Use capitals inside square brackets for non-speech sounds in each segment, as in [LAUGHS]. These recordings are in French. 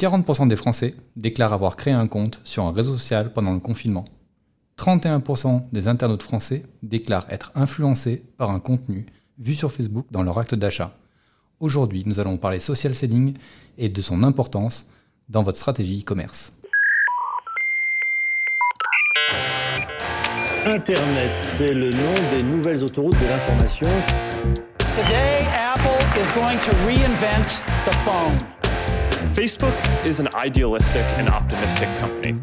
40% des Français déclarent avoir créé un compte sur un réseau social pendant le confinement. 31% des internautes français déclarent être influencés par un contenu vu sur Facebook dans leur acte d'achat. Aujourd'hui, nous allons parler social selling et de son importance dans votre stratégie e-commerce. Internet, c'est le nom des nouvelles autoroutes de l'information. Today, Apple is going to reinvent the phone. Facebook is an idealistic and optimistic company.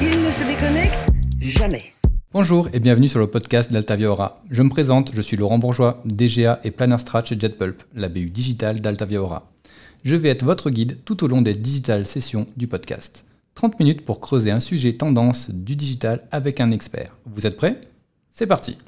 Il ne se déconnecte jamais. Bonjour et bienvenue sur le podcast d'Altavia Aura. Je me présente, je suis Laurent Bourgeois, DGA et Planner Strat chez JetPulp, la BU digitale d'Altavia Aura. Je vais être votre guide tout au long des digital sessions du podcast. 30 minutes pour creuser un sujet tendance du digital avec un expert. Vous êtes prêts? C'est parti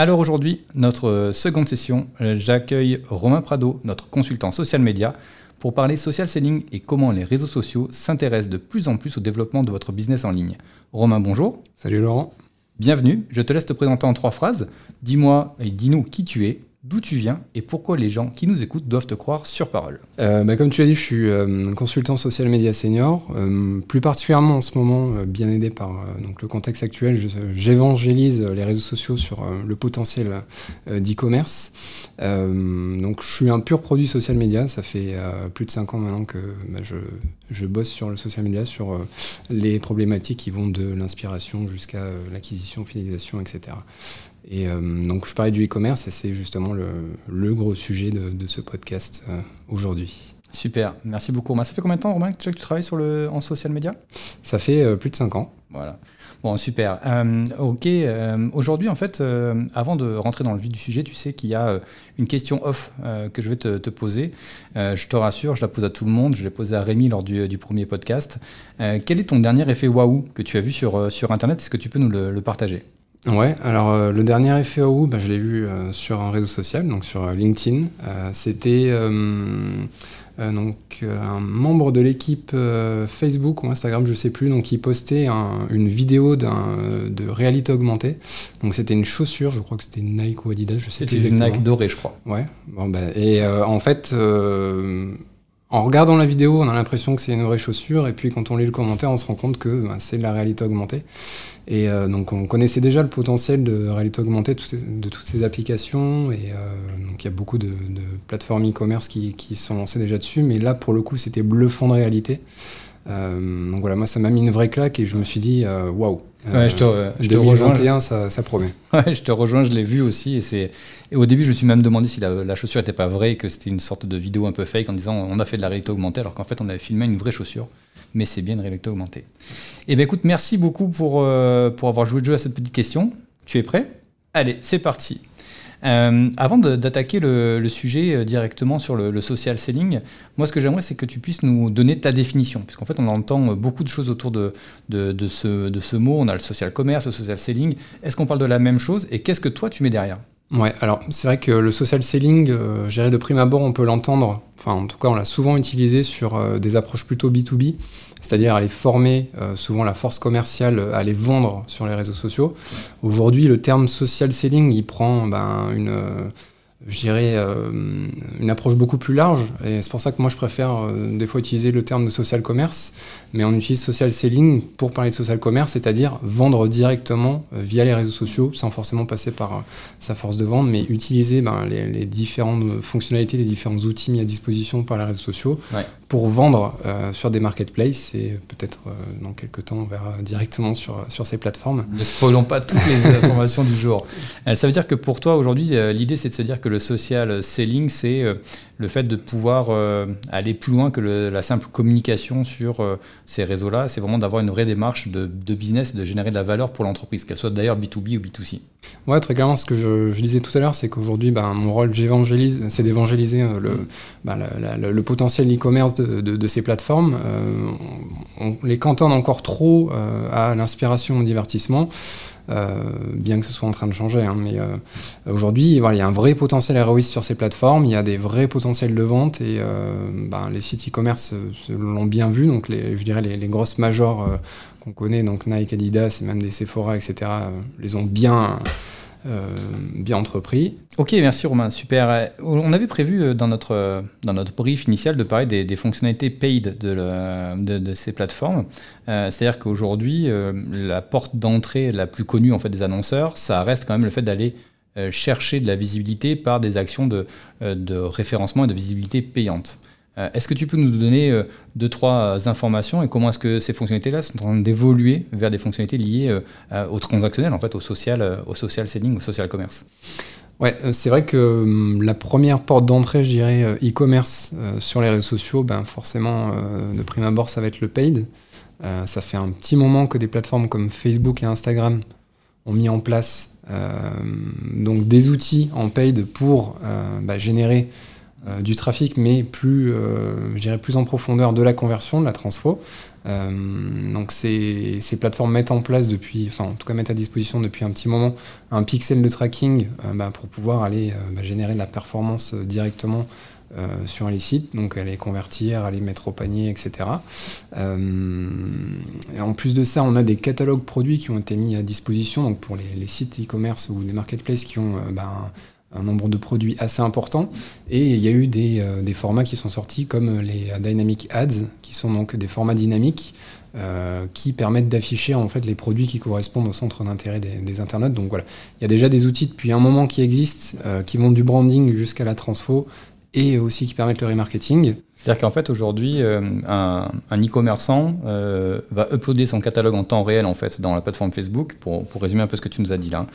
Alors aujourd'hui, notre seconde session, j'accueille Romain Prado, notre consultant social media, pour parler social selling et comment les réseaux sociaux s'intéressent de plus en plus au développement de votre business en ligne. Romain, bonjour. Salut Laurent. Bienvenue, je te laisse te présenter en trois phrases. Dis-moi et dis-nous qui tu es, d'où tu viens et pourquoi les gens qui nous écoutent doivent te croire sur parole. Euh, bah, comme tu l'as dit, je suis euh, consultant social media senior, euh, plus particulièrement en ce moment, bien aidé par donc, le contexte actuel, j'évangélise les réseaux sociaux sur le potentiel d'e-commerce. Donc je suis un pur produit social media, ça fait plus de 5 ans maintenant que bah, je, je bosse sur le social media, sur les problématiques qui vont de l'inspiration jusqu'à l'acquisition, fidélisation, etc. Et euh, donc je parlais du e-commerce et c'est justement le, le gros sujet de, de ce podcast euh, aujourd'hui. Super, merci beaucoup Romain. Ça fait combien de temps Romain que tu travailles sur le, en social media? Ça fait euh, plus de 5 ans. Voilà. Bon, super. Euh, ok. euh, Aujourd'hui, en fait, euh, avant de rentrer dans le vif du sujet, tu sais qu'il y a une question off que je vais te, te poser. Je te rassure, je la pose à tout le monde. Je l'ai posée à Rémi lors du, du premier podcast. Quel est ton dernier effet waouh que tu as vu sur, sur Internet? Est-ce que tu peux nous le, le partager? Ouais, alors euh, le dernier effet waouh, bah, je l'ai vu euh, sur un réseau social, donc sur euh, LinkedIn. C'était donc un membre de l'équipe Facebook ou Instagram, je sais plus, donc qui postait un- une vidéo d'un de réalité augmentée. Donc c'était une chaussure, je crois que c'était Nike ou Adidas, je sais C'était plus une exactement. Nike dorée, je crois. Ouais, bon bah, et en fait, en regardant la vidéo, on a l'impression que c'est une vraie chaussure, et puis quand on lit le commentaire, on se rend compte que bah, c'est de la réalité augmentée. Et euh, donc on connaissait déjà le potentiel de réalité augmentée toutes ces- de toutes ces applications, et euh, donc il y a beaucoup de, de plateformes e-commerce qui, qui sont lancées déjà dessus, mais là pour le coup c'était bluffant de réalité. Euh, donc voilà, moi ça m'a mis une vraie claque et je me suis dit waouh. Ouais, je te, Euh, je te rejoins. 2021, ça, ça promet. [LAUGHS] Ouais, je te rejoins, je l'ai vu aussi. Et, c'est... et au début, je me suis même demandé si la, la chaussure n'était pas vraie, que c'était une sorte de vidéo un peu fake en disant on a fait de la réalité augmentée, alors qu'en fait, on avait filmé une vraie chaussure. Mais c'est bien une réalité augmentée. Et bien écoute, merci beaucoup pour, euh, pour avoir joué le jeu à cette petite question. Tu es prêt? Allez, c'est parti. Euh, avant d'attaquer le, sujet euh, directement sur le, social selling, moi ce que j'aimerais c'est que tu puisses nous donner ta définition, puisqu'en fait on entend beaucoup de choses autour ce, de ce mot, on a le social commerce, le social selling, est-ce qu'on parle de la même chose? Et qu'est-ce que toi tu mets derrière? Ouais, alors c'est vrai que le social selling, euh, dirais de prime abord, on peut l'entendre, enfin en tout cas on l'a souvent utilisé sur euh, des approches plutôt B2B, c'est-à-dire aller former euh, souvent la force commerciale à les vendre sur les réseaux sociaux. Aujourd'hui, le terme social selling, il prend ben, une, euh, je dirais, euh, une approche beaucoup plus large, et c'est pour ça que moi je préfère euh, des fois utiliser le terme de social commerce, mais on utilise social selling pour parler de social commerce, c'est-à-dire vendre directement euh, via les réseaux sociaux sans forcément passer par euh, sa force de vente, mais utiliser ben, les, les différentes fonctionnalités, les différents outils mis à disposition par les réseaux sociaux Ouais. Pour vendre euh, sur des marketplaces et peut-être euh, dans quelques temps on verra directement sur, sur ces plateformes. Ne spoilons pas toutes les [LAUGHS] informations du jour. Euh, ça veut dire que pour toi aujourd'hui, l'idée c'est de se dire que le social selling, c'est le fait de pouvoir aller plus loin que le- la simple communication sur ces réseaux-là. C'est vraiment d'avoir une vraie démarche de, de business et de générer de la valeur pour l'entreprise, qu'elle soit d'ailleurs B2B ou B2C. Ouais, très clairement, ce que je, je disais tout à l'heure, c'est qu'aujourd'hui, ben, mon rôle, j'évangélise, c'est d'évangéliser le, ben, la- la- le, le potentiel e-commerce de, ces plateformes. Euh, on, les cantonne encore trop euh, à l'inspiration, au divertissement. euh, bien que ce soit en train de changer. hein, mais aujourd'hui, il y a un vrai potentiel ROI sur ces plateformes, il y a des vrais potentiels de vente et ben, les sites e-commerce l'ont bien vu. Donc, les, je dirais les, les grosses majors qu'on connaît, donc Nike, Adidas et même des Sephora, etc., les ont bien euh, bien entrepris. Ok, merci Romain, super. Euh, On avait prévu euh, dans notre, brief initial de parler des, fonctionnalités paid de, ces plateformes. C'est-à-dire qu'aujourd'hui, la porte d'entrée la plus connue en fait, des annonceurs, ça reste quand même le fait d'aller chercher de la visibilité par des actions de, de référencement et de visibilité payante. Euh, Est-ce que tu peux nous donner euh, deux, trois informations et comment est-ce que ces fonctionnalités-là sont en train d'évoluer vers des fonctionnalités liées euh, au transactionnel, en fait, au social, euh, au social selling, au social commerce? Ouais, euh, c'est vrai que hum, la première porte d'entrée, je dirais, euh, e-commerce euh, sur les réseaux sociaux, ben forcément, euh, de prime abord, ça va être le paid. Euh, ça fait un petit moment que des plateformes comme Facebook et Instagram ont mis en place euh, donc des outils en paid pour euh, bah, générer euh, du trafic, mais plus, euh, je dirais plus en profondeur de la conversion, de la transfo. Euh, donc ces, plateformes mettent en place depuis, enfin en tout cas mettent à disposition depuis un petit moment un pixel de tracking bah, pour pouvoir aller bah, générer de la performance directement sur les sites, donc aller convertir, aller mettre au panier, etc. Et en plus de ça, on a des catalogues produits qui ont été mis à disposition donc pour les, sites e-commerce ou des marketplaces qui ont bah, un, nombre de produits assez important. Et il y a eu des, euh, des formats qui sont sortis comme les Dynamic Ads, qui sont donc des formats dynamiques euh, qui permettent d'afficher en fait les produits qui correspondent au centre d'intérêt des, des internautes. Donc voilà, il y a déjà des outils depuis un moment qui existent, euh, qui vont du branding jusqu'à la transfo et aussi qui permettent le remarketing. C'est-à-dire qu'en fait, aujourd'hui, euh, un, e-commerçant euh, va uploader son catalogue en temps réel en fait, dans la plateforme Facebook, pour, pour résumer un peu ce que tu nous as dit là.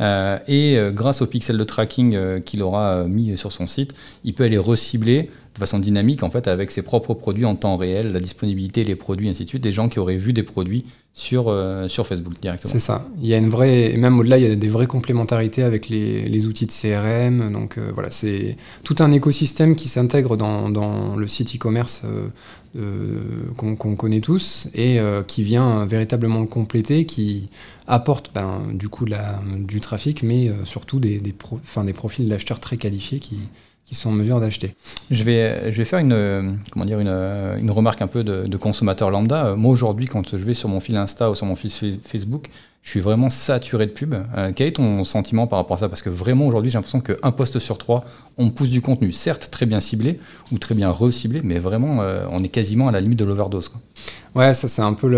Euh, et grâce au pixel de tracking qu'il aura mis sur son site, il peut aller recibler de façon dynamique en fait, avec ses propres produits en temps réel, la disponibilité, les produits, ainsi de suite, des gens qui auraient vu des produits sur, sur Facebook directement. C'est ça. Il y a une vraie, et même au-delà, il y a des vraies complémentarités avec les, les outils de CRM. Donc voilà, c'est tout un écosystème qui s'intègre dans, dans le site e-commerce euh, euh, qu'on connaît tous et euh, qui vient véritablement le compléter, qui apporte ben, du coup du trafic, mais surtout des, des profils d'acheteurs très qualifiés qui, qui sont en mesure d'acheter. Je vais, je vais faire une, comment dire, une, une remarque un peu de, de consommateur lambda. Euh, Moi, aujourd'hui, quand je vais sur mon fil Insta ou sur mon fil Fa- Facebook, je suis vraiment saturé de pubs. Euh, quel est ton sentiment par rapport à ça? Parce que vraiment, aujourd'hui, j'ai l'impression qu'un poste sur trois, on pousse du contenu, certes très bien ciblé ou très bien reciblé, mais vraiment, euh, on est quasiment à la limite de l'overdose. Ouais, ça c'est un peu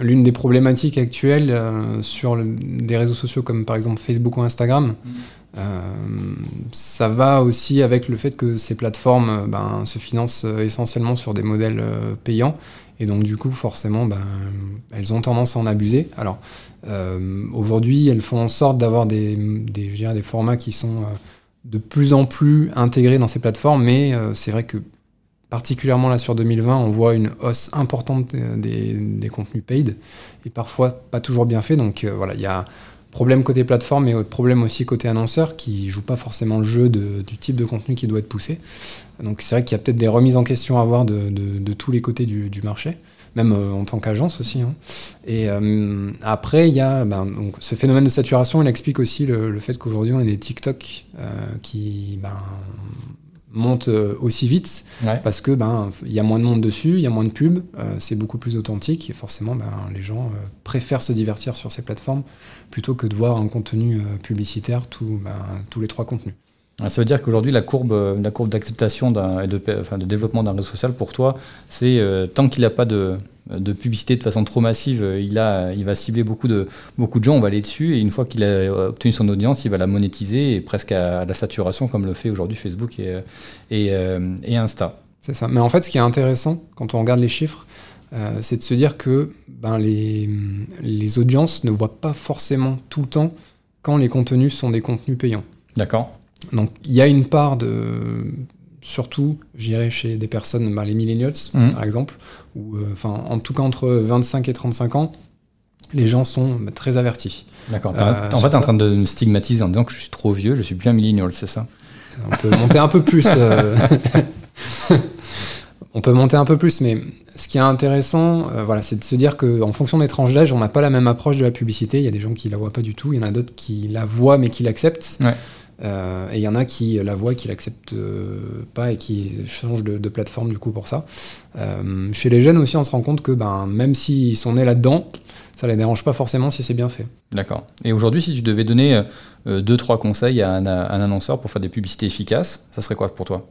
l'une des problématiques actuelles euh, sur le- des réseaux sociaux comme par exemple Facebook ou Instagram. Euh, ça va aussi avec le fait que ces plateformes euh, ben, se financent euh, essentiellement sur des modèles euh, payants et donc du coup forcément ben, elles ont tendance à en abuser. Alors euh, aujourd'hui elles font en sorte d'avoir des, formats qui sont euh, de plus en plus intégrés dans ces plateformes, mais euh, c'est vrai que particulièrement là sur 2020, on voit une hausse importante euh, des, des contenus paid et parfois pas toujours bien fait. Donc euh, voilà, il y a problème côté plateforme et problème aussi côté annonceur qui joue pas forcément le jeu de- du type de contenu qui doit être poussé. Donc c'est vrai qu'il y a peut-être des remises en question à avoir de, de- de tous les côtés du, du marché, même euh, en tant qu'agence aussi. hein. Et euh, après, il y a ben, donc, ce phénomène de saturation, il explique aussi le, le fait qu'aujourd'hui on a des TikTok euh, qui ben, montent euh, aussi vite Ouais. parce que ben il y a moins de monde dessus, il y a moins de pubs, euh, c'est beaucoup plus authentique et forcément ben, les gens euh, préfèrent se divertir sur ces plateformes plutôt que de voir un contenu euh, publicitaire tout, ben, tous les trois contenus. Ah, Ça veut dire qu'aujourd'hui, la courbe, la courbe d'acceptation et de, enfin, de développement d'un réseau social, pour toi, c'est tant qu'il n'a pas de, de publicité de façon trop massive, euh, il, a, il va cibler beaucoup de, beaucoup de gens, on va aller dessus, et une fois qu'il a euh, obtenu son audience, il va la monétiser, et presque à, la saturation, comme le fait aujourd'hui Facebook et, euh, et, et Insta. C'est ça. Mais en fait, ce qui est intéressant quand on regarde les chiffres, euh, c'est de se dire que ben, les, les audiences ne voient pas forcément tout le temps quand les contenus sont des contenus payants. D'accord Donc il y a une part de surtout, je dirais, chez des personnes, ben, les millennials, Mhm. par exemple, ou euh, enfin, en tout cas entre 25 et 35 ans, les gens sont ben, très avertis. D'accord. Euh, en fait, tu es en train de me stigmatiser en disant que je suis trop vieux, je suis plus un millennial, c'est ça? On peut monter un peu plus. euh, [LAUGHS] on peut monter un peu plus, mais ce qui est intéressant, euh, voilà, c'est de se dire qu'en fonction des tranches d'âge, on n'a pas la même approche de la publicité. Il y a des gens qui la voient pas du tout, il y en a d'autres qui la voient mais qui l'acceptent. Ouais. Euh, et il y en a qui la voient, qui l'acceptent euh, pas et qui changent de, de plateforme du coup pour ça. Euh, chez les jeunes aussi, on se rend compte que ben, même s'ils sont nés là-dedans, ça les dérange pas forcément si c'est bien fait. D'accord. Et aujourd'hui, si tu devais donner euh, deux, trois conseils à un, à un annonceur pour faire des publicités efficaces, ça serait quoi pour toi?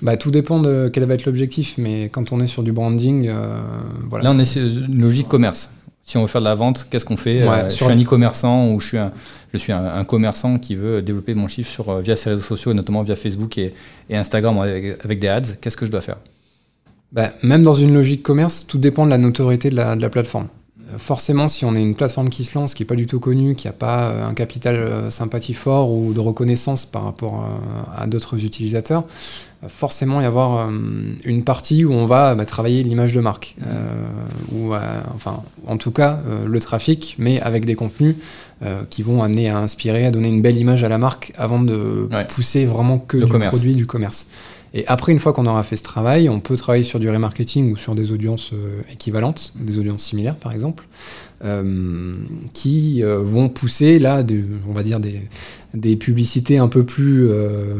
Bah, tout dépend de quel va être l'objectif, mais quand on est sur du branding, euh, voilà. Là, on est sur une logique commerce. Si on veut faire de la vente, qu'est-ce qu'on fait Ouais, Euh, Je suis un e-commerçant ou je suis un, je suis un, un commerçant qui veut développer mon chiffre sur, euh, via ses réseaux sociaux, et notamment via Facebook et, et Instagram avec, avec des ads. Qu'est-ce que je dois faire? Bah, même dans une logique commerce, tout dépend de la notoriété de la, de la plateforme. Euh, Forcément, si on est une plateforme qui se lance, qui est pas du tout connue, qui n'a pas un capital sympathie fort ou de reconnaissance par rapport à d'autres utilisateurs, forcément il y avoir euh, une partie où on va bah, travailler l'image de marque, euh, ou euh, enfin en tout cas euh, le trafic, mais avec des contenus euh, qui vont amener à inspirer, à donner une belle image à la marque avant de Ouais. pousser vraiment que Le du commerce. produit, du commerce. Et après, une fois qu'on aura fait ce travail, on peut travailler sur du remarketing ou sur des audiences euh, équivalentes, des audiences similaires par exemple, euh, qui euh, vont pousser là, de- on va dire des, des publicités un peu plus, euh,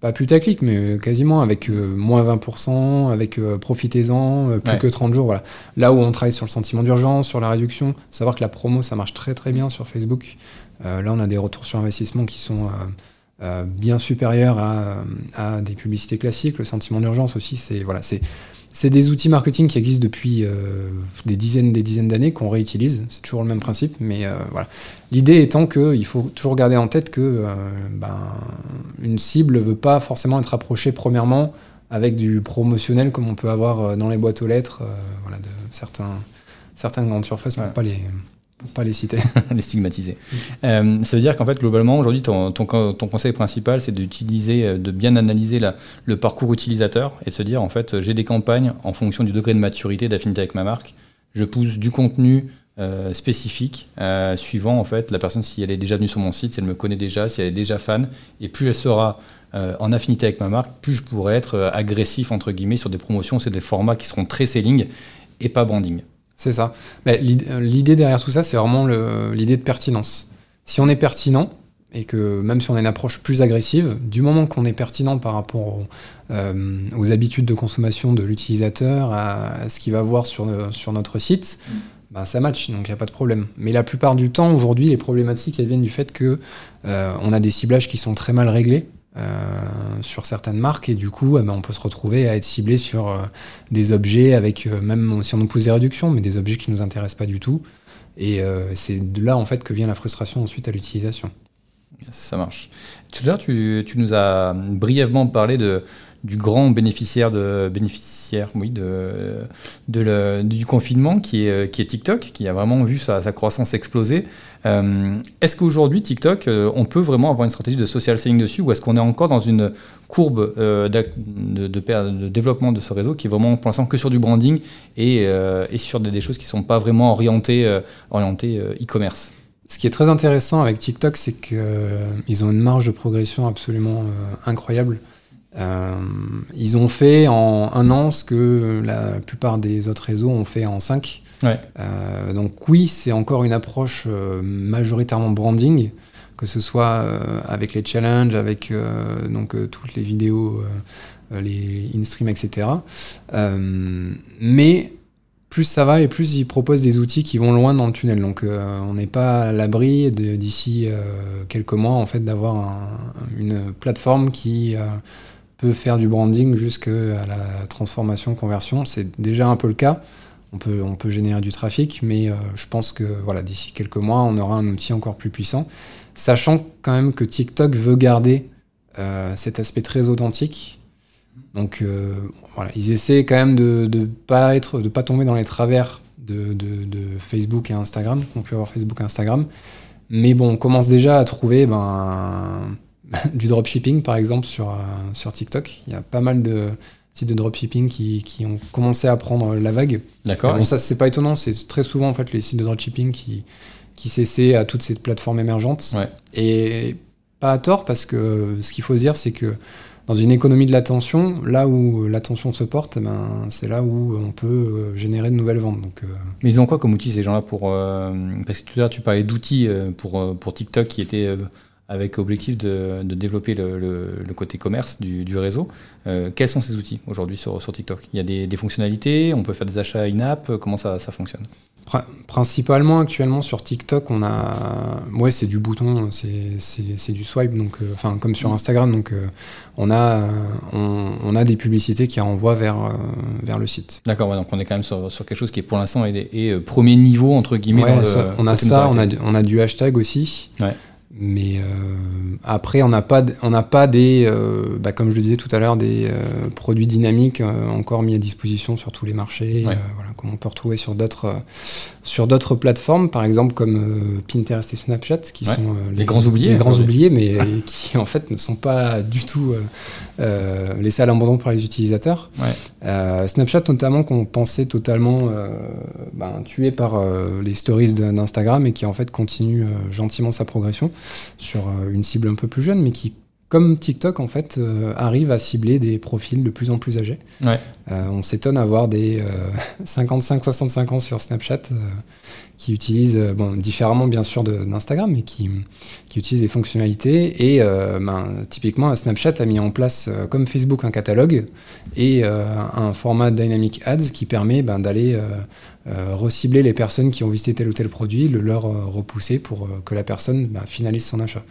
pas putaclic, mais quasiment avec euh, moins 20%, avec euh, profitez-en, euh, plus Ouais. que 30 jours. Voilà. Là où on travaille sur le sentiment d'urgence, sur la réduction, savoir que la promo ça marche très très bien sur Facebook. Euh, là, on a des retours sur investissement qui sont euh, euh, bien supérieurs à, à des publicités classiques. Le sentiment d'urgence aussi, c'est voilà, c'est c'est des outils marketing qui existent depuis euh, des dizaines des dizaines d'années qu'on réutilise. C'est toujours le même principe, mais euh, voilà. L'idée étant qu'il faut toujours garder en tête que euh, ben, une cible veut pas forcément être approchée premièrement avec du promotionnel comme on peut avoir dans les boîtes aux lettres, voilà, de certains certaines grandes surfaces pour Ouais. pas les pas les citer. [LAUGHS] les stigmatiser. Euh, ça veut dire qu'en fait, globalement, aujourd'hui, ton, ton, co- ton conseil principal, c'est d'utiliser, euh, de bien analyser le parcours utilisateur et de se dire, en fait, j'ai des campagnes en fonction du degré de maturité, d'affinité avec ma marque. Je pousse du contenu euh, spécifique, euh, suivant, en fait, la personne, si elle est déjà venue sur mon site, si elle me connaît déjà, si elle est déjà fan, et plus elle sera en affinité avec ma marque, plus je pourrai être agressif, entre guillemets, sur des promotions, c'est des formats qui seront très selling et pas branding. C'est ça. L'id- L'idée derrière tout ça, c'est vraiment l'idée de pertinence. Si on est pertinent, et que même si on a une approche plus agressive, du moment qu'on est pertinent par rapport euh, aux habitudes de consommation de l'utilisateur, à, ce qu'il va voir sur notre site, bah, ça match, donc il n'y a pas de problème. Mais la plupart du temps, aujourd'hui, les problématiques elles viennent du fait que euh, on a des ciblages qui sont très mal réglés. Euh, sur certaines marques. Et du coup eh ben, on peut se retrouver à être ciblé sur euh, des objets avec euh, même si on nous pousse des réductions mais des objets qui nous intéressent pas du tout. Et c'est de là en fait que vient la frustration ensuite à l'utilisation Ça marche. Tout à l'heure, tu, tu nous as brièvement parlé de, du grand bénéficiaire, de, bénéficiaire oui, de, de le- du confinement qui est, qui est TikTok, qui a vraiment vu sa, sa croissance exploser. Euh, est-ce qu'aujourd'hui, TikTok, euh, on peut vraiment avoir une stratégie de social selling dessus ou est-ce qu'on est encore dans une courbe euh, de, de développement de ce réseau qui est vraiment pour l'instant que sur du branding et, et sur des, choses qui ne sont pas vraiment orientées, e-commerce? Ce qui est très intéressant avec TikTok, c'est qu'ils ont une marge de progression absolument euh, incroyable. Euh, ils ont fait en un an ce que la plupart des autres réseaux ont fait en cinq. Ouais. Euh, donc oui, c'est encore une approche euh, majoritairement branding, que ce soit euh, avec les challenges, avec euh, donc euh, toutes les vidéos, euh, euh, les in-stream, etc. Euh, mais plus ça va et plus ils proposent des outils qui vont loin dans le tunnel. Donc euh, on n'est pas à l'abri d'ici euh, quelques mois en fait d'avoir un- une plateforme qui euh, peut faire du branding jusqu'à la transformation, conversion. C'est déjà un peu le cas. On peut, on peut générer du trafic, mais je pense que voilà, d'ici quelques mois, on aura un outil encore plus puissant. Sachant quand même que TikTok veut garder cet aspect très authentique. Donc euh, voilà, ils essaient quand même de ne pas, être, de pas tomber dans les travers de, de- de Facebook et Instagram, qu'on peut avoir Facebook et Instagram. Mais bon, on commence déjà à trouver ben, [LAUGHS] du dropshipping, par exemple, sur, euh, sur TikTok. Il y a pas mal de sites de dropshipping qui, qui ont commencé à prendre la vague. D'accord Bon, ça, c'est pas étonnant, c'est très souvent en fait les sites de dropshipping qui, qui s'essaient à toutes ces plateformes émergentes. Ouais. Et pas à tort, parce que ce qu'il faut se dire, c'est que dans une économie de l'attention, là où l'attention se porte, eh ben, c'est là où on peut euh, générer de nouvelles ventes. Donc, euh, Mais ils ont quoi comme outils ces gens-là pour euh, Parce que tout à l'heure tu parlais d'outils pour, pour TikTok qui étaient euh, avec objectif de, développer le, le- côté commerce du, réseau. Quels sont ces outils aujourd'hui sur, sur TikTok? Il y a des, des fonctionnalités, on peut faire des achats in-app, comment ça, ça fonctionne? Principalement actuellement sur TikTok, on a, ouais, c'est du bouton, c'est c'est- c'est du swipe, donc, euh, enfin comme sur Instagram, donc euh, on a, euh, on, on a des publicités qui renvoient vers euh, vers le site. D'accord, ouais, donc on est quand même sur, sur quelque chose qui est pour l'instant est, est, premier niveau entre guillemets. Ouais, dans le on a ça, on a, on a du hashtag aussi. Ouais. Mais euh, après, on n'a pas, d- on n'a pas des, euh, bah, comme je le disais tout à l'heure, des euh, produits dynamiques encore mis à disposition sur tous les marchés, Ouais. voilà, comme on peut retrouver sur d'autres, sur d'autres plateformes, par exemple comme Pinterest et Snapchat, qui Ouais. sont Les grands oubliés, les grands oubliés, mais [LAUGHS] qui en fait ne sont pas du tout laissés à l'abandon par les utilisateurs. Snapchat notamment qu'on pensait totalement ben, tué par les stories d'Instagram et qui en fait continue gentiment sa progression sur euh, une cible un peu plus jeune mais qui comme TikTok en fait euh, arrive à cibler des profils de plus en plus âgés. Ouais. Euh, on s'étonne à voir des [LAUGHS] 55-65 ans sur Snapchat qui utilisent, bon, différemment bien sûr de- d'Instagram, mais qui, qui utilisent des fonctionnalités. Et ben, typiquement, Snapchat a mis en place, comme Facebook, un catalogue et un format Dynamic Ads qui permet ben, d'aller recibler les personnes qui ont visité tel ou tel produit, le leur euh, repousser pour euh, que la personne ben, finalise son achat.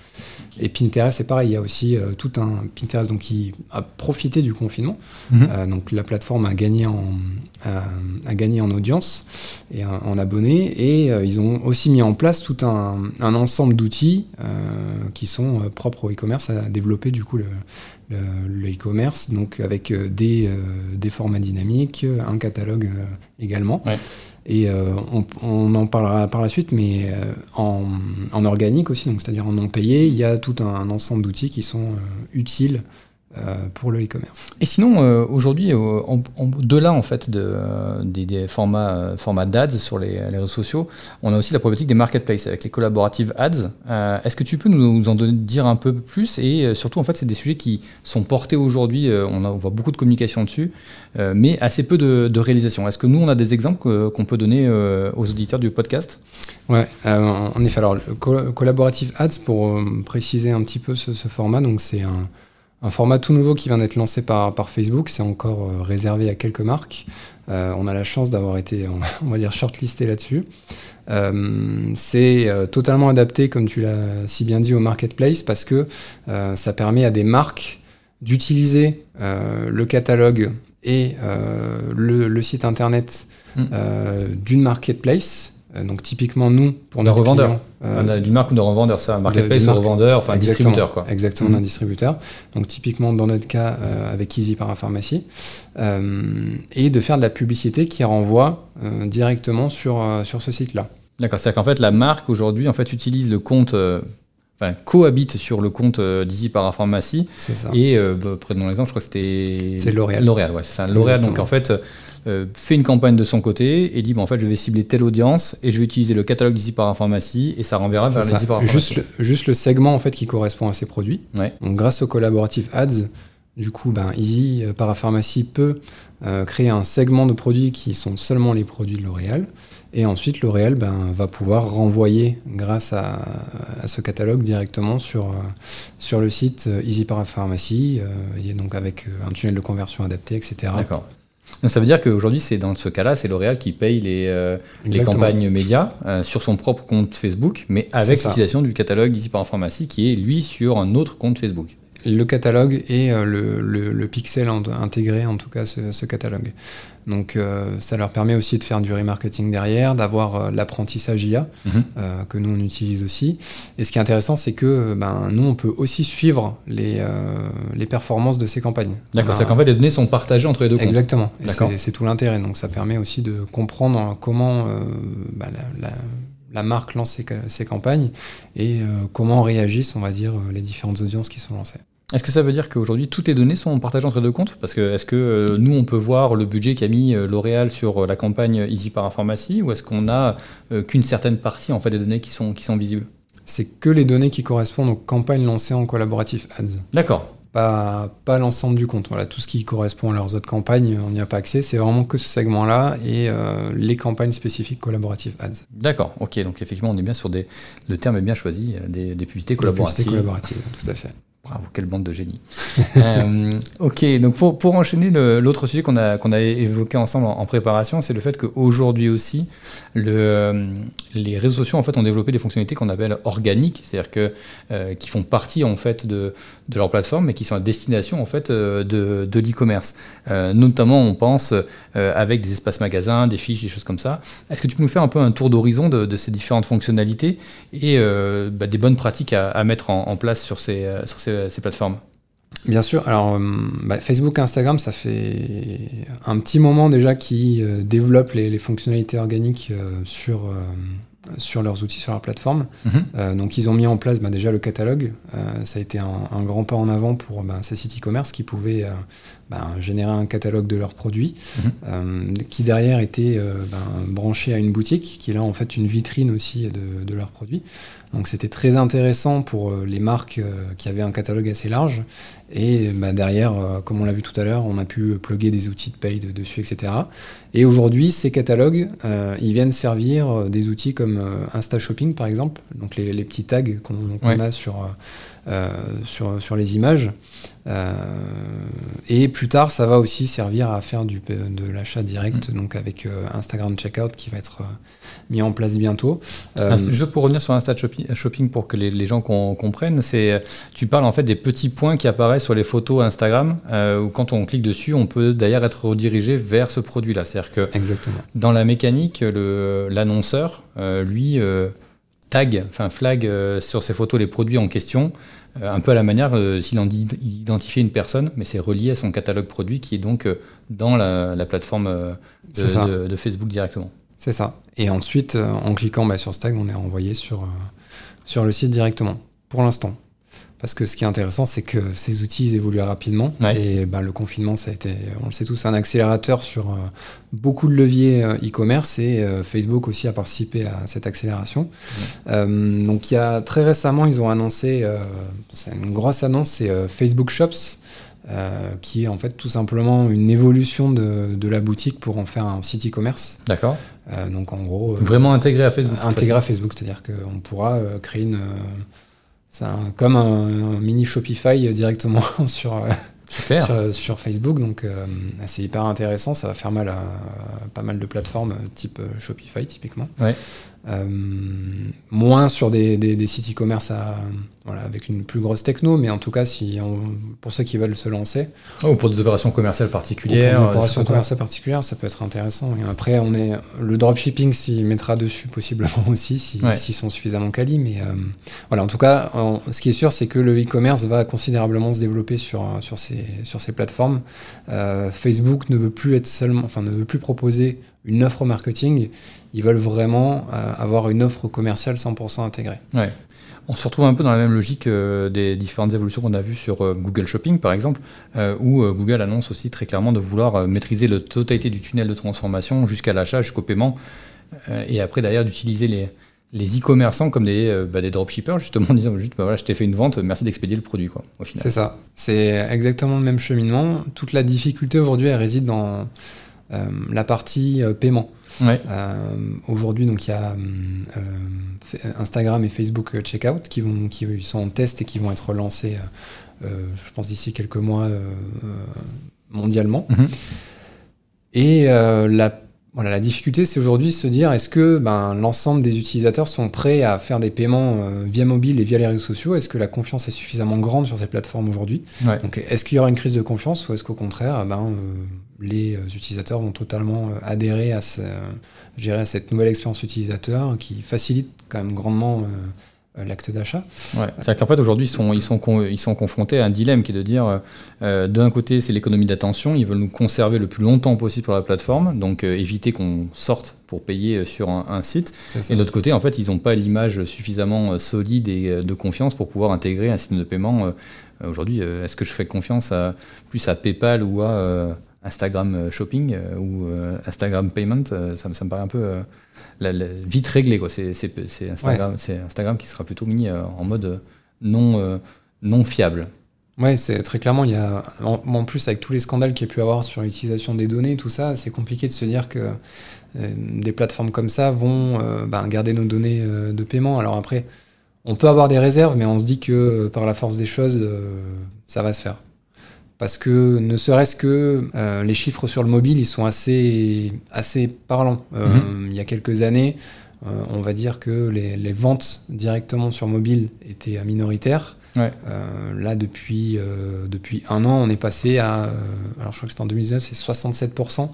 Et Pinterest, c'est pareil, il y a aussi euh, tout un Pinterest donc, qui a profité du confinement. Mhm. Euh, donc la plateforme a gagné en, a, a gagné en audience et en, en abonnés. Et euh, ils ont aussi mis en place tout un, un ensemble d'outils euh, qui sont euh, propres au e-commerce à développer du coup le, le- e-commerce, donc avec euh, des, euh, des formats dynamiques, un catalogue euh, également. Ouais. Et euh, on, on en parlera par la suite, mais euh, en, en organique aussi, donc c'est-à-dire en non payé, il y a tout un, ensemble d'outils qui sont euh, utiles euh, pour le e-commerce. Et sinon, euh, aujourd'hui, euh, en- en- au-delà en fait de, euh, des, des formats, euh, formats d'ads sur les, les réseaux sociaux, on a aussi la problématique des marketplaces avec les collaboratives ads. Euh, Est-ce que tu peux nous, nous en donner- dire un peu plus Et euh, surtout, en fait, c'est des sujets qui sont portés aujourd'hui. euh, on, voit beaucoup de communication dessus, euh, mais assez peu de, de réalisation. Est-ce que nous, on a des exemples qu'on peut donner euh, aux auditeurs du podcast? Ouais, euh, en effet. Alors, le co- Collaborative Ads, pour euh, préciser un petit peu ce, ce format, donc c'est un, un format tout nouveau qui vient d'être lancé par, par Facebook. C'est encore euh, réservé à quelques marques. Euh, on a la chance d'avoir été, on, [LAUGHS] va dire, shortlisté là-dessus. Euh, c'est totalement adapté, comme tu l'as si bien dit, au marketplace parce que ça permet à des marques d'utiliser le catalogue et le, le site internet Mm. d'une marketplace. Euh, donc typiquement nous, pour nos revendeur. clients, euh, On a marque ou d'un revendeur, ça, un marketplace de marque. revendeur, enfin un distributeur. Quoi. Exactement, Mhm. d'un distributeur. Donc typiquement dans notre cas euh, avec Easy Parapharmacie. Euh, et de faire de la publicité qui renvoie directement sur, sur ce site-là. D'accord, c'est-à-dire qu'en fait, la marque aujourd'hui en fait, utilise le compte, enfin, cohabite sur le compte euh, d'Easy Parapharmacie. C'est ça. Et euh, bah, prenons l'exemple, je crois que c'était. C'est L'Oréal. L'Oréal, ouais, c'est ça. L'Oréal, donc en fait, euh, fait une campagne de son côté et dit, bon, en fait, je vais cibler telle audience et je vais utiliser le catalogue d'Easy Parapharmacie et ça renverra vers l'Easy. Juste, le, juste le segment en fait qui correspond à ces produits. Ouais. Donc grâce au collaboratif Ads, du coup, ben, Easy euh, Parapharmacie peut euh, créer un segment de produits qui sont seulement les produits de L'Oréal. Et ensuite, L'Oréal ben, va pouvoir renvoyer, grâce à, à ce catalogue, directement sur, euh, sur le site Easy Parapharmacie, euh, et donc avec un tunnel de conversion adapté, etc. D'accord. Donc ça veut dire qu'aujourd'hui, c'est dans ce cas-là, c'est L'Oréal qui paye les, euh, les campagnes médias euh, sur son propre compte Facebook, mais avec l'utilisation du catalogue d'Easy Parapharmacie qui est, lui, sur un autre compte Facebook. Le catalogue et euh, le, le- le pixel intégré, en tout cas, ce, ce catalogue. Donc, euh, ça leur permet aussi de faire du remarketing derrière, d'avoir euh, l'apprentissage IA, Mhm. euh, que nous, on utilise aussi. Et ce qui est intéressant, c'est que ben, nous, on peut aussi suivre les, les performances de ces campagnes. D'accord, c'est qu'en fait, les données sont partagées entre les deux. Exactement. C'est- tout l'intérêt. Donc ça permet aussi de comprendre comment euh, bah, la, la- la marque lance ses, ca- ses campagnes et euh, comment réagissent, on va dire, les différentes audiences qui sont lancées. Est-ce que ça veut dire qu'aujourd'hui, toutes les données sont partagées entre les deux comptes? Parce que est-ce que euh, nous, on peut voir le budget qu'a mis euh, L'Oréal sur euh, la campagne Easy Parapharmacie ou est-ce qu'on a euh, qu'une certaine partie en fait, des données qui sont, qui sont visibles? C'est que les données qui correspondent aux campagnes lancées en collaboratif ads. D'accord. pas, pas l'ensemble du compte. Voilà, tout ce qui correspond à leurs autres campagnes, on n'y a pas accès. C'est vraiment que ce segment-là et euh, les campagnes spécifiques collaboratives ads. D'accord, ok, donc effectivement, on est bien sur des. Le terme est bien choisi, des, des publicités collaboratives. publicités collaboratives, tout à fait. Bravo, quelle bande de génie. [LAUGHS] Euh, ok, donc pour, pour enchaîner, l'autre sujet qu'on a, qu'on a évoqué ensemble en, préparation, c'est le fait qu'aujourd'hui aussi, euh, les réseaux sociaux en fait, ont développé des fonctionnalités qu'on appelle organiques, c'est-à-dire euh, qui font partie en fait, de, de leur plateforme, mais qui sont à destination en fait, de, de l'e-commerce. Notamment, on pense avec des espaces magasins, des fiches, des choses comme ça. Est-ce que tu peux nous faire un peu un tour d'horizon de, ces différentes fonctionnalités et bah, des bonnes pratiques à, mettre en, en place sur ces, sur ces, ces plateformes Bien sûr, alors euh, bah, Facebook et Instagram, ça fait un petit moment déjà qu'ils euh, développent les, les fonctionnalités organiques euh, sur, sur leurs outils, sur leur plateforme. Mhm. Donc ils ont mis en place bah, déjà le catalogue. Ça a été un, un grand pas en avant pour bah, ces sites e-commerce qui pouvaient générer un catalogue de leurs produits, Mhm. euh, qui derrière était euh, bah, branché à une boutique, qui est là en fait une vitrine aussi de, de leurs produits. Donc c'était très intéressant pour euh, les marques qui avaient un catalogue assez large. Et bah, derrière, comme on l'a vu tout à l'heure, on a pu plugger des outils de paye de- dessus, etc. Et aujourd'hui, ces catalogues, ils viennent servir des outils comme Insta Shopping, par exemple, donc les, les petits tags qu'on Ouais. a sur, sur, sur les images. Euh, et plus tard, ça va aussi servir à faire du, de l'achat direct, donc avec euh, Instagram Checkout qui va être euh, mis en place bientôt. Euh, Insta- Juste pour revenir sur Insta Shopping, pour que les, les gens com- comprennent, c'est euh, tu parles en fait des petits points qui apparaissent sur les photos Instagram euh, où quand on clique dessus, on peut d'ailleurs être redirigé vers ce produit-là. C'est-à-dire que Exactement. dans la mécanique, l'annonceur, euh, lui, euh, tag, enfin flag euh, sur ses photos les produits en question, euh, un peu à la manière euh, s'il identifiait une personne, mais c'est relié à son catalogue produit qui est donc euh, dans la, la plateforme euh, de, Facebook directement. C'est ça. Et ensuite, euh, en cliquant bah, sur ce tag, on est renvoyé sur, euh, sur le site directement, pour l'instant. Parce que ce qui est intéressant, c'est que ces outils ils évoluent rapidement. Ouais. Et bah, le confinement, ça a été, on le sait tous, un accélérateur sur euh, beaucoup de leviers euh, e-commerce. Et euh, Facebook aussi a participé à cette accélération. Euh, donc, il y a très récemment, ils ont annoncé, c'est une grosse annonce, c'est Facebook Shops. euh, qui est en fait tout simplement une évolution de, de la boutique pour en faire un site e-commerce. D'accord Euh, donc en gros, Vraiment intégré à Facebook. intégré à Facebook, c'est-à-dire qu'on pourra créer une, c'est comme un, un mini Shopify euh, directement [LAUGHS] sur, euh, Super. sur, sur Facebook. Donc euh, c'est hyper intéressant, ça va faire mal à, à pas mal de plateformes euh, type euh, Shopify typiquement. Ouais. Euh, moins sur des, des- des sites e-commerce voilà, avec une plus grosse techno, mais en tout cas, si on- pour ceux qui veulent se lancer, Oh, pour des opérations commerciales ou pour particulières. des euh, opérations commerciales particulières, ça peut être intéressant. Et après, on est le dropshipping s'y mettra dessus possiblement [LAUGHS] aussi, si- Ouais. s'ils sont suffisamment quali. Mais euh, voilà, en tout cas, en- ce qui est sûr, c'est que le e-commerce va considérablement se développer sur, sur, ces, sur ces plateformes. Euh, Facebook ne veut plus être seulement, enfin, ne veut plus proposer une offre marketing. Ils veulent vraiment euh, avoir une offre commerciale 100% intégrée. Ouais. On se retrouve un peu dans la même logique euh, des différentes évolutions qu'on a vues sur euh, Google Shopping, par exemple, euh, où Google annonce aussi très clairement de vouloir maîtriser la totalité du tunnel de transformation jusqu'à l'achat, jusqu'au paiement, et après derrière d'utiliser les, les e-commerçants comme des, bah, des dropshippers, justement [LAUGHS] en disant juste, bah, voilà, je t'ai fait une vente, merci d'expédier le produit, quoi, au final. C'est ça. C'est exactement le même cheminement. Toute la difficulté aujourd'hui, elle réside dans la partie euh, paiement. Ouais. Euh, aujourd'hui, donc il y a euh, euh, Instagram et Facebook euh, Checkout qui vont, qui sont en test et qui vont être lancés, euh, euh, je pense d'ici quelques mois euh, euh, mondialement. Mhm. Et euh, la voilà, la difficulté, c'est aujourd'hui de se dire est-ce que ben, l'ensemble des utilisateurs sont prêts à faire des paiements euh, via mobile et via les réseaux sociaux? Est-ce que la confiance est suffisamment grande sur ces plateformes aujourd'hui? Ouais. Donc, est-ce qu'il y aura une crise de confiance ou est-ce qu'au contraire, eh ben, euh, les euh, utilisateurs vont totalement euh, adhérer à, ce, cette nouvelle expérience utilisateur qui facilite quand même grandement l'acte d'achat Ouais. C'est-à-dire qu'en fait, aujourd'hui, ils sont, ils, sont con- ils sont confrontés à un dilemme qui est de dire, euh, euh, d'un côté, c'est l'économie d'attention, ils veulent nous conserver le plus longtemps possible sur la plateforme, donc euh, éviter qu'on sorte pour payer euh, sur un, un site. Et de l'autre côté, en fait, ils n'ont pas l'image suffisamment euh, solide et euh, de confiance pour pouvoir intégrer un système de paiement. Euh, Aujourd'hui, euh, est-ce que je fais confiance à, plus à PayPal ou à euh, Instagram euh, Shopping euh, ou euh, Instagram Payment ça, me- ça me paraît un peu la- la- vite réglé. quoi. C'est Instagram, qui sera plutôt mis en mode non, non fiable. Ouais, c'est très clairement, il y a, en, en plus avec tous les scandales qu'il y a pu avoir sur l'utilisation des données, tout ça, c'est compliqué de se dire que euh, des plateformes comme ça vont euh, ben, garder nos données euh, de paiement. Alors après, on peut avoir des réserves, mais on se dit que par la force des choses, ça va se faire. Parce que ne serait-ce que euh, les chiffres sur le mobile, ils sont assez, assez parlants. Euh, Il y a quelques années, euh, on va dire que les, les ventes directement sur mobile étaient minoritaires. Ouais. Là, depuis, depuis un an, on est passé à, alors je crois que c'était en 2019, c'est 67%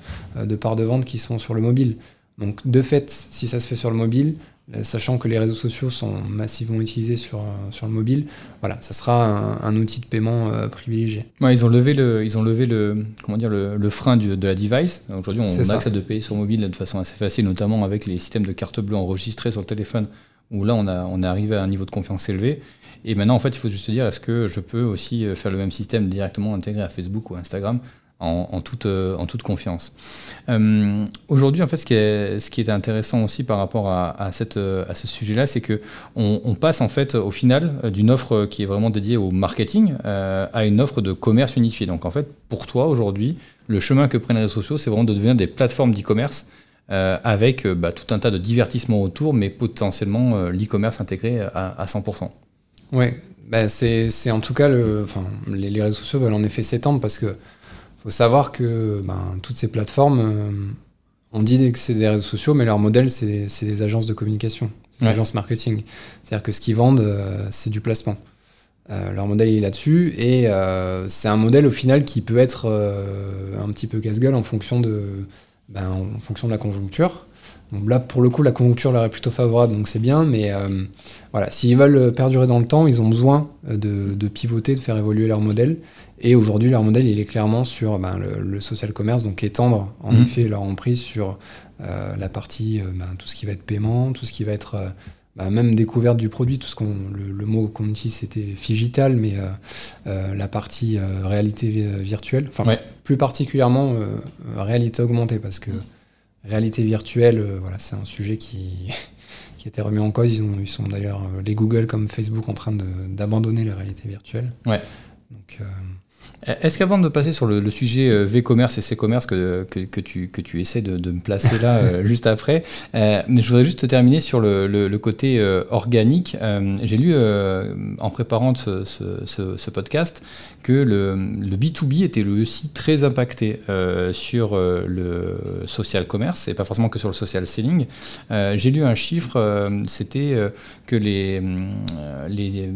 de parts de vente qui sont sur le mobile. Donc, de fait, si ça se fait sur le mobile, sachant que les réseaux sociaux sont massivement utilisés sur, euh, sur le mobile, voilà, ça sera un, un outil de paiement euh, privilégié. Ouais, ils ont levé le, ils ont levé le, comment dire, le, le frein du- de la device. Aujourd'hui, on ça. accepte de payer sur mobile de façon assez facile, notamment avec les systèmes de carte bleue enregistrés sur le téléphone, où là, on, a, on est arrivé à un niveau de confiance élevé. Et maintenant, en fait, il faut juste se dire, est-ce que je peux aussi euh, faire le même système directement intégré à Facebook ou Instagram en, en toute, euh, en toute confiance Euh, Aujourd'hui, en fait, ce qui, est, intéressant aussi par rapport à, euh, ce sujet-là, c'est que on, passe en fait au final d'une offre qui est vraiment dédiée au marketing à une offre de commerce unifié. Donc en fait, pour toi aujourd'hui, le chemin que prennent les réseaux sociaux, c'est vraiment de devenir des plateformes d'e-commerce avec bah, tout un tas de divertissements autour, mais potentiellement l'e-commerce intégré à, à 100%. Ouais, bah c'est en tout cas les réseaux sociaux veulent en effet s'étendre parce que faut savoir que ben, toutes ces plateformes, euh, on dit que c'est des réseaux sociaux, mais leur modèle c'est des agences de communication, des Ouais. agences marketing. C'est-à-dire que ce qu'ils vendent, euh, c'est du placement. Euh, leur modèle il est là-dessus et c'est un modèle au final qui peut être un petit peu casse-gueule en fonction de, ben, en fonction de la conjoncture. Là, pour le coup, la conjoncture leur est plutôt favorable, donc c'est bien, mais euh, voilà, s'ils veulent perdurer dans le temps, ils ont besoin euh, de, de pivoter, de faire évoluer leur modèle. Et aujourd'hui, leur modèle, il est clairement sur ben, le, le social commerce, donc étendre en Mhm. effet leur emprise sur euh, la partie, euh, ben, tout ce qui va être paiement, tout ce qui va être euh, ben, même découverte du produit, tout ce qu'on, le, le mot qu'on utilise c'était figital, mais euh, euh, la partie euh, réalité vi- virtuelle, enfin Ouais. plus particulièrement euh, euh, réalité augmentée, parce que réalité virtuelle, euh, voilà, c'est un sujet qui, [LAUGHS] qui a été remis en cause. Ils, ont, ils sont d'ailleurs, euh, les Google comme Facebook, en train d'abandonner la réalité virtuelle. Ouais. Donc, euh, Est-ce qu'avant de passer sur le, le sujet euh, V-commerce et C-commerce que, que, que tu, que tu essaies de, de me placer là euh, [LAUGHS] juste après, euh, je voudrais juste terminer sur le, le, le côté euh, organique. Euh, J'ai lu euh, en préparant ce, ce, ce, ce podcast que le, le B2B était lui aussi très impacté euh, sur euh, le social commerce et pas forcément que sur le social selling. Euh, J'ai lu un chiffre, euh, c'était euh, que les, euh, les,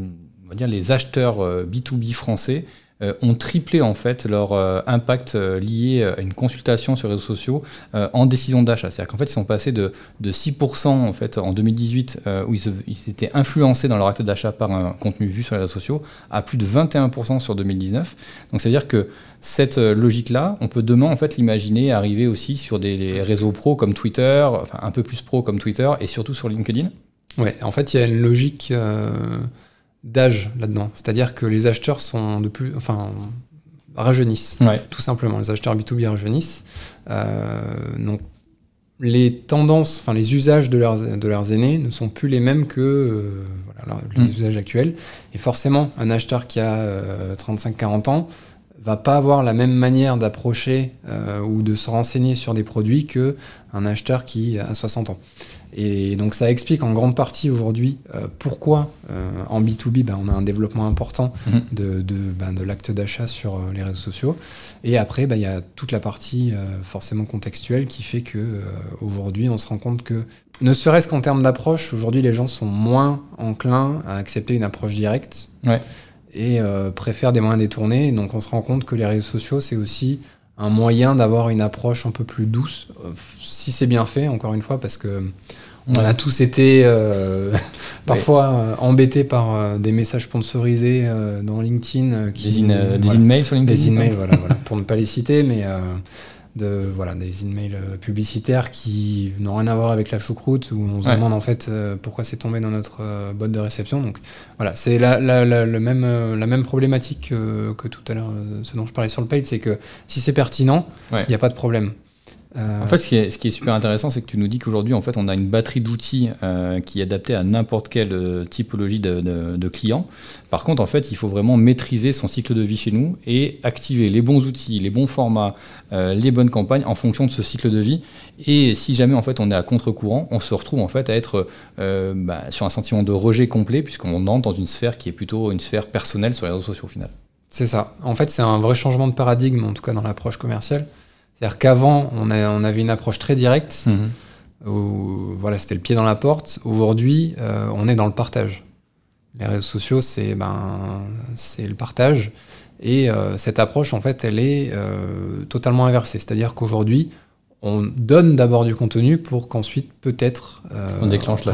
on va dire les acheteurs euh, B2B français euh, ont triplé en fait leur euh, impact euh, lié à une consultation sur les réseaux sociaux euh, en décision d'achat. C'est-à-dire qu'en fait, ils sont passés de, de 6% en fait en 2018 euh, où ils, étaient influencés dans leur acte d'achat par un contenu vu sur les réseaux sociaux à plus de 21% sur 2019. Donc c'est-à-dire que cette euh, logique-là, on peut demain en fait l'imaginer arriver aussi sur des réseaux pro comme Twitter, enfin un peu plus pro comme Twitter et surtout sur LinkedIn. ouais, en fait, il y a une logique euh, d'âge là-dedans. C'est-à-dire que les acheteurs sont de plus, enfin, rajeunissent. Ouais. Tout simplement, les acheteurs B2B rajeunissent. Euh, donc, les tendances, enfin les usages de leurs, de leurs aînés ne sont plus les mêmes que euh, voilà, les Mm. usages actuels. Et forcément, un acheteur qui a euh, 35-40 ans va pas avoir la même manière d'approcher euh, ou de se renseigner sur des produits que un acheteur qui a 60 ans. Et donc ça explique en grande partie aujourd'hui euh, pourquoi euh, en B2B ben, on a un développement important Mhm. de, de, ben, de l'acte d'achat sur les réseaux sociaux. Et après, ben, il y a toute la partie forcément contextuelle qui fait que aujourd'hui on se rend compte que ne serait-ce qu'en termes d'approche, aujourd'hui les gens sont moins enclins à accepter une approche directe Ouais. Et euh, préfèrent des moyens détournés. Donc on se rend compte que les réseaux sociaux c'est aussi un moyen d'avoir une approche un peu plus douce, euh, si c'est bien fait, encore une fois, parce que on Ouais. a tous été euh, [LAUGHS] parfois euh, embêtés par euh, des messages sponsorisés dans LinkedIn. qui, Des, in- des voilà. emails sur LinkedIn. Des emails, voilà, voilà, pour ne pas les citer, mais de, voilà, des emails euh, publicitaires qui n'ont rien à voir avec la choucroute, où on se Ouais. demande en fait euh, pourquoi c'est tombé dans notre euh, boîte de réception. Donc voilà, c'est la, la, même, euh, la même problématique que, que tout à l'heure, ce dont je parlais sur le paid, c'est que si c'est pertinent, il Ouais. n'y a pas de problème. Euh, En fait, ce qui est, ce qui est super intéressant, c'est que tu nous dis qu'aujourd'hui, en fait, on a une batterie d'outils euh, qui est adaptée à n'importe quelle euh, typologie de, de, de client. Par contre, en fait, il faut vraiment maîtriser son cycle de vie chez nous et activer les bons outils, les bons formats, euh, les bonnes campagnes en fonction de ce cycle de vie. Et si jamais, en fait, on est à contre-courant, on se retrouve en fait à être bah, sur un sentiment de rejet complet puisqu'on entre dans une sphère qui est plutôt une sphère personnelle sur les réseaux sociaux au final. C'est ça. En fait, c'est un vrai changement de paradigme, en tout cas dans l'approche commerciale. C'est-à-dire qu'avant, on, avait une approche très directe, où voilà, c'était le pied dans la porte. Aujourd'hui, euh, on est dans le partage. Les réseaux sociaux, c'est ben, c'est le partage. Et euh, cette approche, en fait, elle est euh, totalement inversée. C'est-à-dire qu'aujourd'hui, on donne d'abord du contenu pour qu'ensuite, peut-être, On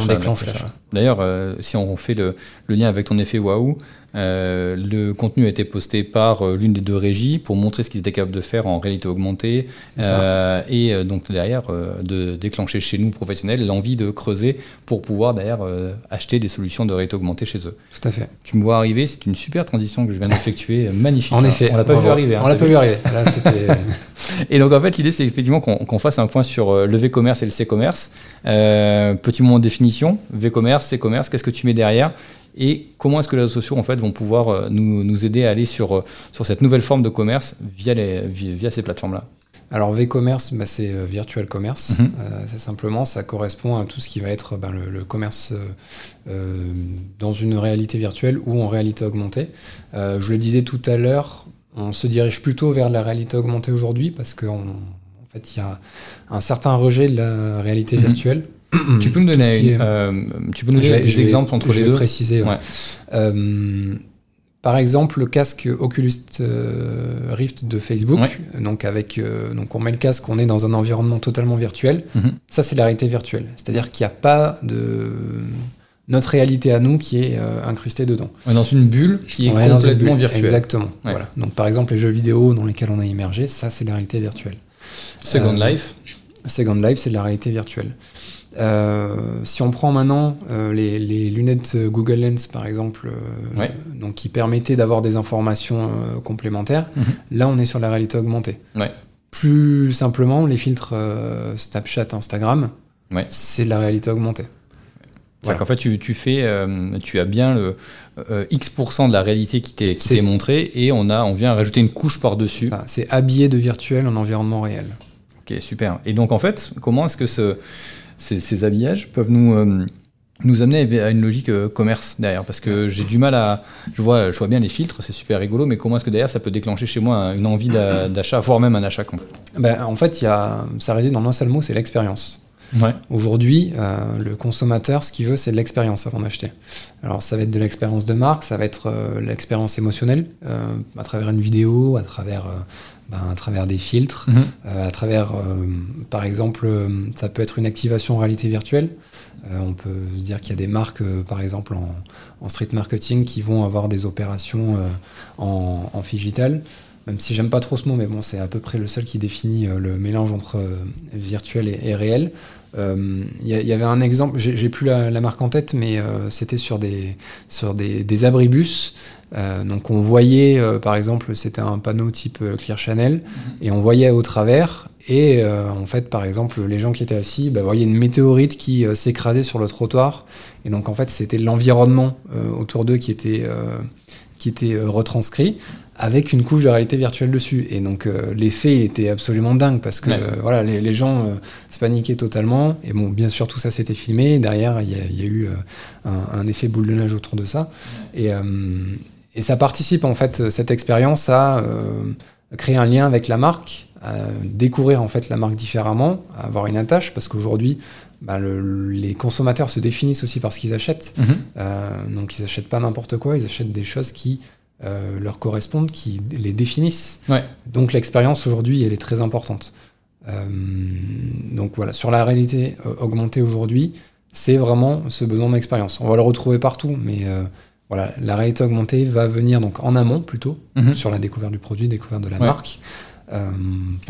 déclenche l'achat. D'ailleurs, si on fait le, le lien avec ton effet waouh, euh, le contenu a été posté par euh, l'une des deux régies pour montrer ce qu'ils étaient capables de faire en réalité augmentée euh, et donc derrière de déclencher chez nous professionnels l'envie de creuser pour pouvoir d'ailleurs euh, acheter des solutions de réalité augmentée chez eux. Tout à fait. Tu me vois arriver, c'est une super transition que je viens d'effectuer, magnifique. En hein. effet. on l'a pas Bravo. vu arriver. hein, on l'a pas vu arriver. Là, [LAUGHS] et donc en fait l'idée c'est effectivement qu'on fasse un point sur le V-commerce et le C-commerce. Petit moment de définition, V-commerce, C-commerce, qu'est-ce que tu mets derrière? Et comment est-ce que les réseaux sociaux en fait vont pouvoir euh, nous, nous aider à aller sur, euh, sur cette nouvelle forme de commerce via, les, via, via ces plateformes-là. Alors V-commerce, bah, c'est euh, virtual commerce. Mhm. Euh, c'est simplement, ça correspond à tout ce qui va être ben, le, le commerce euh, dans une réalité virtuelle ou en réalité augmentée. Je le disais tout à l'heure, on se dirige plutôt vers la réalité augmentée aujourd'hui parce qu'en en fait, il y a un certain rejet de la réalité Mhm. virtuelle. Tu peux nous Tout ce donner, qui est- euh, tu peux nous donner vais- des vais- exemples entre je les vais deux préciser. ouais. Ouais. Euh, par exemple, le casque Oculus euh, Rift de Facebook, donc avec, euh, donc on met le casque, on est dans un environnement totalement virtuel. Mhm. Ça, c'est la réalité virtuelle. C'est-à-dire qu'il n'y a pas de notre réalité à nous qui est euh, incrustée dedans. Dans une bulle qui est une complètement bulle. virtuelle. Exactement. Ouais. Voilà. Donc, par exemple, les jeux vidéo dans lesquels on a immergé, ça, c'est la réalité virtuelle. Second Euh, Life, Second Life, c'est de la réalité virtuelle. Euh, si on prend maintenant euh, les, les lunettes Google Lens, par exemple, euh, Ouais. donc qui permettaient d'avoir des informations complémentaires, Mhm. là, on est sur la réalité augmentée. Ouais. Plus simplement, les filtres Snapchat, Instagram, Ouais. c'est de la réalité augmentée. C'est-à-dire qu'en fait, tu, tu fais, euh, tu as bien le euh, X% de la réalité qui t'est montrée et on, a, on vient rajouter une couche par-dessus. C'est habillé de virtuel en environnement réel. Ok, super. Et donc, en fait, comment est-ce que ce- ces, ces habillages peuvent nous, euh, nous amener à une logique euh, commerce derrière Parce que j'ai du mal à. Je vois, je vois bien les filtres, c'est super rigolo, mais comment est-ce que derrière ça peut déclencher chez moi une envie d'a- d'achat, voire même un achat Ben, en fait, il y a, ça réside dans un seul mot, c'est l'expérience. Ouais. Aujourd'hui, euh, le consommateur, ce qu'il veut, c'est de l'expérience avant d'acheter. Alors, ça va être de l'expérience de marque, ça va être euh, l'expérience émotionnelle, euh, à travers une vidéo, à travers, ben, à travers des filtres, Mhm. euh, à travers, euh, par exemple, euh, ça peut être une activation en réalité virtuelle. Euh, on peut se dire qu'il y a des marques, par exemple, en, en street marketing, qui vont avoir des opérations en, en digital. Même si j'aime pas trop ce mot, mais bon, c'est à peu près le seul qui définit le mélange entre virtuel et, et réel. Euh, Il y, avait un exemple, j'ai j'ai plus la, la marque en tête, mais euh, c'était sur des, sur des, des abribus. Euh, donc on voyait, euh, par exemple, c'était un panneau type euh, Clear Channel, et on voyait au travers. Et en fait, par exemple, les gens qui étaient assis bah, voyaient une météorite qui s'écrasait sur le trottoir. Et donc en fait, c'était l'environnement autour d'eux qui était, qui était retranscrit avec une couche de réalité virtuelle dessus. Et donc l'effet, il était absolument dingue parce que Ouais. voilà, les, les gens se paniquaient totalement. Et bon, bien sûr, tout ça s'était filmé. Derrière, il y, a- il y a eu un, un effet boule de neige autour de ça. Et, et ça participe en fait, cette expérience à euh, créer un lien avec la marque, à découvrir en fait la marque différemment, à avoir une attache, parce qu'aujourd'hui, bah, le- les consommateurs se définissent aussi par ce qu'ils achètent. Mhm. Euh, donc ils achètent pas n'importe quoi, ils achètent des choses qui euh, leur correspondent, qui les définissent. Ouais. Donc l'expérience aujourd'hui, elle est très importante. Donc voilà, sur la réalité augmentée aujourd'hui, c'est vraiment ce besoin d'expérience. On va le retrouver partout, mais voilà, la réalité augmentée va venir donc en amont plutôt, Mhm. sur la découverte du produit, découverte de la Ouais. marque. Euh,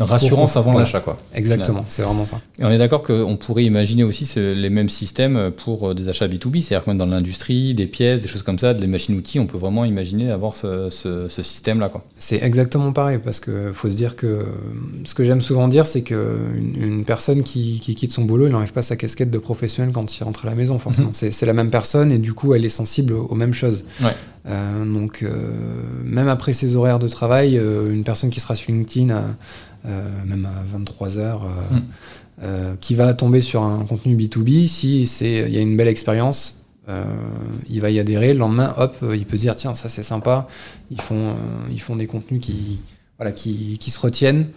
Rassurance pour- avant voilà. l'achat, quoi. Exactement, c'est vraiment ça. Et on est d'accord qu'on pourrait imaginer aussi les mêmes systèmes pour euh, des achats B2B, c'est-à-dire que même dans l'industrie, des pièces, des choses comme ça, des machines-outils, on peut vraiment imaginer avoir ce, ce- ce système-là. quoi. C'est exactement pareil, parce que faut se dire que euh, ce que j'aime souvent dire, c'est que une, personne qui, qui quitte son boulot, il n'enlève pas sa casquette de professionnel quand il rentre à la maison, forcément. Mhm. C'est la même personne et du coup, elle est sensible aux, aux mêmes choses. Ouais. Euh, donc, euh, même après ses horaires de travail, euh, une personne qui sera sur LinkedIn, à, même à 23 heures, euh, Mhm. euh, qui va tomber sur un contenu B2B, si il y a une belle expérience, il va y adhérer. Le lendemain, hop, il peut se dire tiens, ça c'est sympa. Ils font, ils font des contenus qui, voilà, qui, qui se retiennent.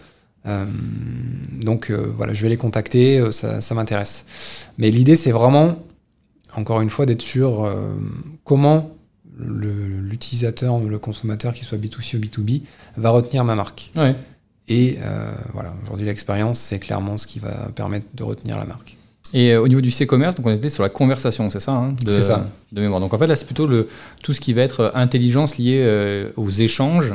Donc voilà, je vais les contacter, ça, ça m'intéresse. Mais l'idée, c'est vraiment, encore une fois, d'être sûr comment l'utilisateur, le consommateur, qu'il soit B2C ou B2B, va retenir ma marque. Ouais. Et euh, voilà, aujourd'hui, l'expérience, c'est clairement ce qui va permettre de retenir la marque. Et euh, au niveau du C-commerce, donc on était sur la conversation, c'est ça, hein, de, C'est ça. de mémoire. Donc en fait là, c'est plutôt le, tout ce qui va être euh, intelligence liée euh, aux échanges,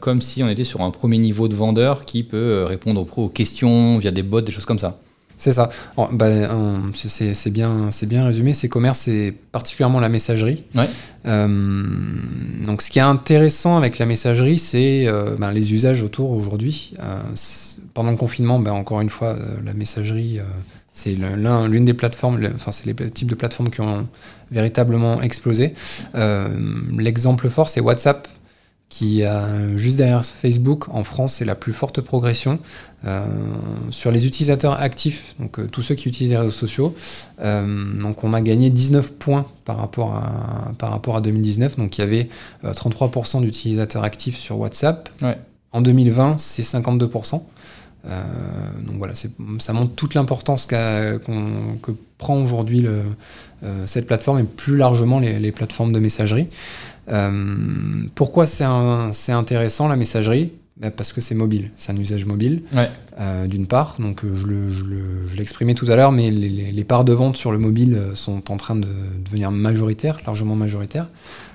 comme si on était sur un premier niveau de vendeur qui peut répondre aux questions via des bots, des choses comme ça. C'est ça. Bah, c'est- c'est c'est bien, c'est bien résumé. Ces commerces, c'est particulièrement la messagerie. Ouais. Euh, donc, ce qui est intéressant avec la messagerie, c'est euh, ben, les usages autour aujourd'hui. Euh, c'est- pendant le confinement, ben, encore une fois, la messagerie, c'est l'une des plateformes, le- enfin, c'est les types de plateformes qui ont véritablement explosé. L'exemple fort, c'est WhatsApp qui a juste derrière Facebook en France c'est la plus forte progression Euh, sur les utilisateurs actifs, donc euh, tous ceux qui utilisent les réseaux sociaux. euh, donc on a gagné 19 points par rapport à, par rapport à 2019. Donc il y avait euh, 33% d'utilisateurs actifs sur WhatsApp. Ouais. En 2020 c'est 52%. Euh, donc voilà, ça montre toute l'importance que prend aujourd'hui cette plateforme et plus largement les, les plateformes de messagerie. Euh, pourquoi c'est intéressant la messagerie? Bah, Parce que c'est mobile, c'est un usage mobile, Ouais. euh, d'une part. Donc euh, je le- je le- je l'exprimais tout à l'heure, mais les, les- les parts de vente sur le mobile sont en train de devenir majoritaires, largement majoritaires.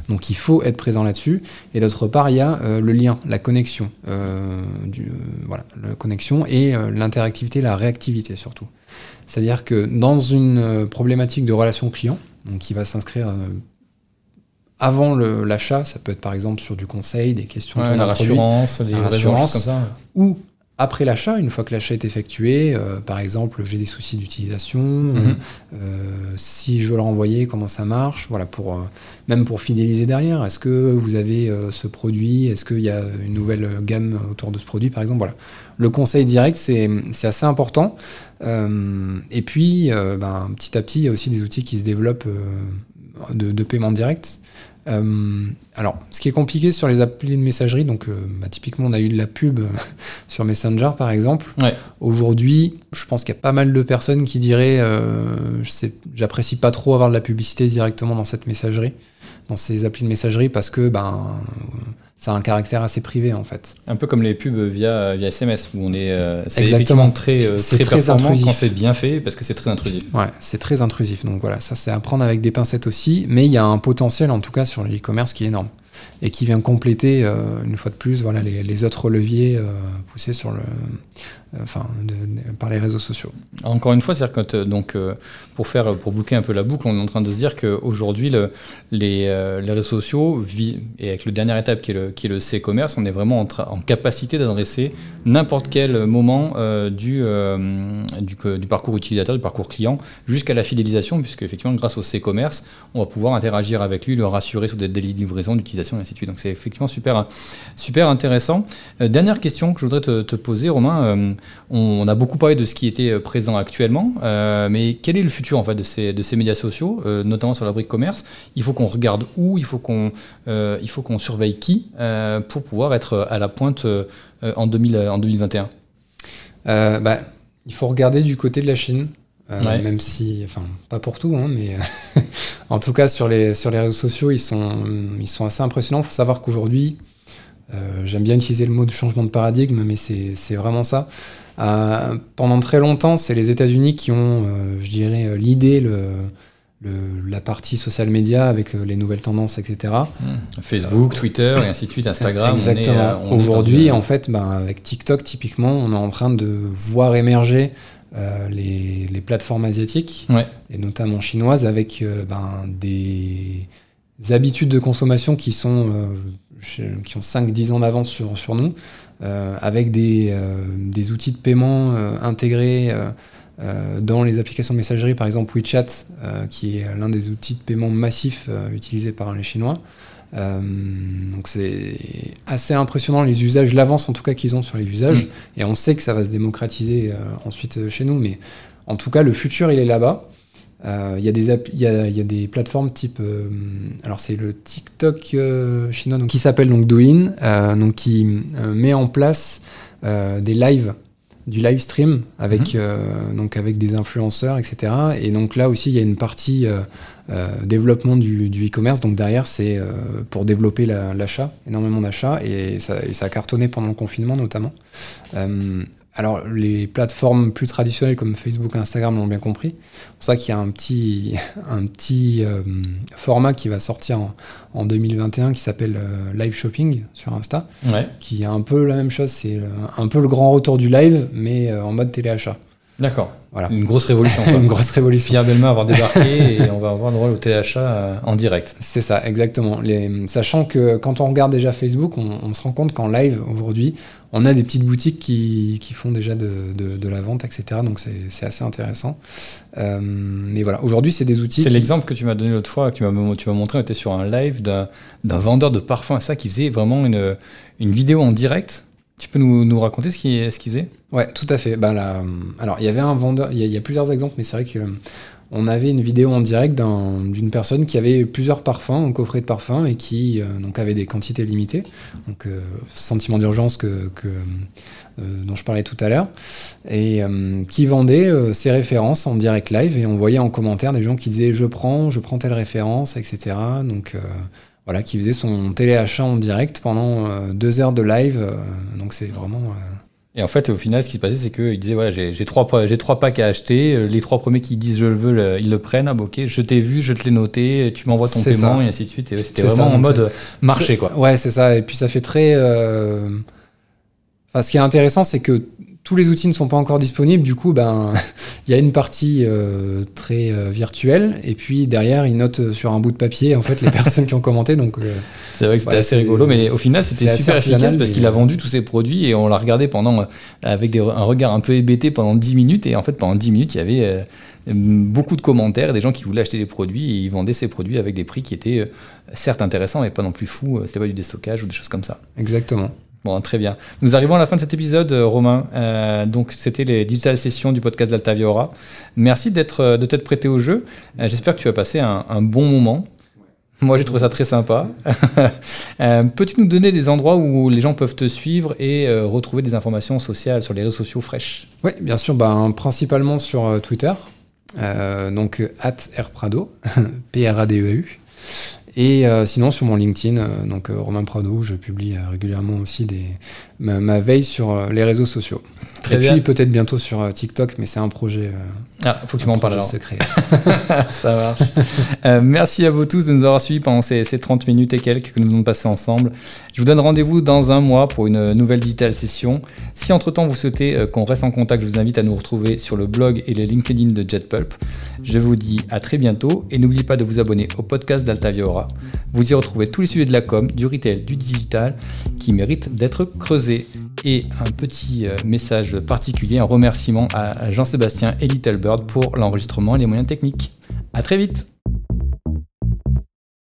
Donc il faut être présent là-dessus. Et d'autre part, il y a euh, le lien, la connexion, euh, du, voilà, la connexion et l'interactivité, la réactivité surtout. C'est-à-dire que dans une problématique de relation client, donc qui va s'inscrire avant l'achat, ça peut être par exemple sur du conseil, des questions Ouais, autour la d'un produit, les choses comme ça. ou après l'achat, une fois que l'achat est effectué, euh, par exemple, j'ai des soucis d'utilisation, Mhm. euh, si je veux le renvoyer, comment ça marche, voilà, pour, euh, même pour fidéliser derrière. Est-ce que vous avez euh, ce produit? Est-ce qu'il y a une nouvelle gamme autour de ce produit, par exemple? Voilà. Le conseil direct, c'est c'est assez important. Euh, et puis, euh, ben, petit à petit, il y a aussi des outils qui se développent euh, de, de paiement direct. Euh, alors, ce qui est compliqué sur les applis de messagerie, donc euh, bah, typiquement on a eu de la pub euh, sur Messenger par exemple. Ouais. Aujourd'hui, je pense qu'il y a pas mal de personnes qui diraient euh, j'apprécie pas trop avoir de la publicité directement dans cette messagerie, dans ces applis de messagerie parce que ben ça a un caractère assez privé en fait. Un peu comme les pubs via, via SMS, où on est. euh, c'est Exactement. effectivement très, euh, très, très intrusif. quand c'est bien fait, parce que c'est très intrusif. Ouais, c'est très intrusif. Donc voilà, ça c'est à prendre avec des pincettes aussi, mais il y a un potentiel en tout cas sur le e-commerce qui est énorme et qui vient compléter euh, une fois de plus voilà les, autres leviers euh, poussés sur le, euh, enfin par les réseaux sociaux. Encore une fois, pour faire pour boucler un peu la boucle, on est en train de se dire qu'aujourd'hui le, les, les réseaux sociaux et avec le dernière étape qui est le, qui est le C-commerce, on est vraiment en, capacité d'adresser n'importe quel moment du, du du parcours utilisateur, du parcours client, jusqu'à la fidélisation, puisque effectivement grâce au C-commerce, on va pouvoir interagir avec lui, le rassurer sur des délais de livraison, d'utilisation Donc c'est effectivement super super intéressant. Euh, dernière question que je voudrais te, poser, Romain. Euh, on, a beaucoup parlé de ce qui était euh, présent actuellement, mais quel est le futur en fait de ces, de ces médias sociaux, notamment sur la brique commerce? Il faut qu'on regarde où, il faut qu'on il faut qu'on surveille qui pour pouvoir être à la pointe en, 2000, en 2021. Euh, bah, il faut regarder du côté de la Chine. Euh, Ouais. Même si, enfin, pas pour tout, hein, mais euh, [LAUGHS] en tout cas sur les, sur les réseaux sociaux, ils sont, ils sont assez impressionnants. Il faut savoir qu'aujourd'hui, euh, j'aime bien utiliser le mot de changement de paradigme, mais c'est vraiment ça. Pendant très longtemps, c'est les États-Unis qui ont, je dirais, l'idée, le, le- la partie social media avec les nouvelles tendances, etc. Facebook, Twitter et ainsi de suite, Instagram. Exactement. Aujourd'hui, en fait, ben, avec TikTok, typiquement, on est en train de voir émerger euh, les, les plateformes asiatiques, Ouais. et notamment chinoises, avec euh, ben, des habitudes de consommation qui, sont, euh, qui ont 5-10 ans d'avance sur, sur nous, avec des, des outils de paiement intégrés dans les applications de messagerie, par exemple WeChat, qui est l'un des outils de paiement massifs utilisés par les Chinois. Euh, donc c'est assez impressionnant les usages, l'avance en tout cas qu'ils ont sur les usages, et on sait que ça va se démocratiser euh, ensuite euh, chez nous, mais en tout cas le futur il est là-bas. Euh, Il y, a des app- il y, a, y a des plateformes type, euh, alors c'est le TikTok euh, chinois donc, qui s'appelle donc Douyin, euh, donc qui euh, met en place euh, des lives du live stream avec, euh, donc avec des influenceurs, etc. Et donc là aussi, il y a une partie euh, euh, développement du, du e-commerce. Donc derrière, c'est pour développer la- l'achat, énormément d'achats. Et ça a cartonné pendant le confinement notamment. Euh, alors les plateformes plus traditionnelles comme Facebook et Instagram l'ont bien compris. C'est pour ça qu'il y a un petit, [LAUGHS] un petit euh, format qui va sortir en, en 2021 qui s'appelle euh, Live Shopping sur Insta Ouais, qui est un peu la même chose. C'est le- un peu le grand retour du live, mais euh, en mode téléachat. D'accord. Voilà. Une grosse révolution. [LAUGHS] quoi. Une grosse révolution. Pierre Belma va avoir débarqué et [LAUGHS] on va avoir droit au téléachat euh, en direct. C'est ça, exactement. Les- sachant que quand on regarde déjà Facebook, on, on se rend compte qu'en live, aujourd'hui, on a des petites boutiques qui, qui font déjà de, de- de la vente, etc. Donc c'est assez intéressant. Euh, mais voilà, aujourd'hui, c'est des outils. C'est qui- l'exemple que tu m'as donné l'autre fois, que tu m'as montré, on était sur un live d'un vendeur de parfums, ça, qui faisait vraiment une, une vidéo en direct. Tu peux nous, nous raconter ce qu'il ce faisait? Ouais, tout à fait. Bah, là, alors, il y avait un vendeur, il y, a- plusieurs exemples, mais c'est vrai que euh, on avait une vidéo en direct d'un- d'une personne qui avait plusieurs parfums, un coffret de parfums, et qui euh, donc avait des quantités limitées. Donc, euh, sentiment d'urgence que, dont je parlais tout à l'heure, et qui vendait ses références en direct live, et on voyait en commentaire des gens qui disaient je prends, je prends telle référence, etc. Donc, voilà, qui faisait son téléachat en direct pendant euh, deux heures de live. euh, donc, c'est vraiment. euh, Et en fait, au final, ce qui se passait, c'est qu'il disait voilà, j'ai j'ai trois, j'ai trois packs à acheter. Les trois premiers qui disent je le veux, le- ils le prennent. Ah, bah, ok, je t'ai vu, je te l'ai noté, tu m'envoies ton C'est paiement ça. et ainsi de suite. Et ouais, C'était C'est vraiment ça, en mode c'est- marché, quoi. Ouais, c'est ça. Et puis ça fait très. Enfin, ce qui est intéressant, c'est que tous les outils ne sont pas encore disponibles. Du coup, ben, [LAUGHS] il y a une partie euh, très euh, virtuelle, et puis derrière, ils notent sur un bout de papier en fait les [LAUGHS] personnes qui ont commenté. Donc, euh, C'est vrai que c'était Ouais, assez rigolo, mais au final, c'était super efficace parce qu'il a vendu tous ses produits et on l'a regardé pendant, avec des- un regard un peu hébété pendant 10 minutes. Et en fait, pendant 10 minutes, il y avait euh, beaucoup de commentaires des gens qui voulaient acheter des produits et ils vendaient ces produits avec des prix qui étaient euh, certes intéressants, mais pas non plus fous. C'était pas du déstockage ou des choses comme ça. exactement. Bon, très bien. Nous arrivons à la fin de cet épisode, euh, Romain. Euh, donc, c'était les digital sessions du podcast d'Altavia Aura. Merci d'être, euh, de t'être prêté au jeu. Euh, J'espère que tu vas passer un, un bon moment. Moi, j'ai trouvé ça très sympa. [LAUGHS] Euh, Peux-tu nous donner des endroits où les gens peuvent te suivre et euh, retrouver des informations sociales sur les réseaux sociaux fraîches? Oui, bien sûr, ben, principalement sur euh, Twitter. Donc, at rprado, [LAUGHS] P-R-A-D-E-U. Et euh, sinon, sur mon LinkedIn, euh, donc euh, Romain Prado, je publie régulièrement aussi des, ma, ma veille sur euh, les réseaux sociaux. Très Et bien. puis peut-être bientôt sur euh, TikTok, mais c'est un projet, euh, Ah, faut que tu m'en parles alors. secret. [LAUGHS] Ça marche. Euh, merci à vous tous de nous avoir suivis pendant ces, ces 30 minutes et quelques que nous avons passé ensemble. Je vous donne rendez-vous dans un mois pour une nouvelle digital session. Si entre-temps vous souhaitez qu'on reste en contact, je vous invite à nous retrouver sur le blog et les LinkedIn de JetPulp. Je vous dis à très bientôt et n'oubliez pas de vous abonner au podcast d'Altavia Aura. Vous y retrouvez tous les sujets de la com, du retail, du digital qui méritent d'être creusés. Et un petit euh, message particulier, un remerciement à Jean-Sébastien et Little Bird pour l'enregistrement et les moyens techniques. À très vite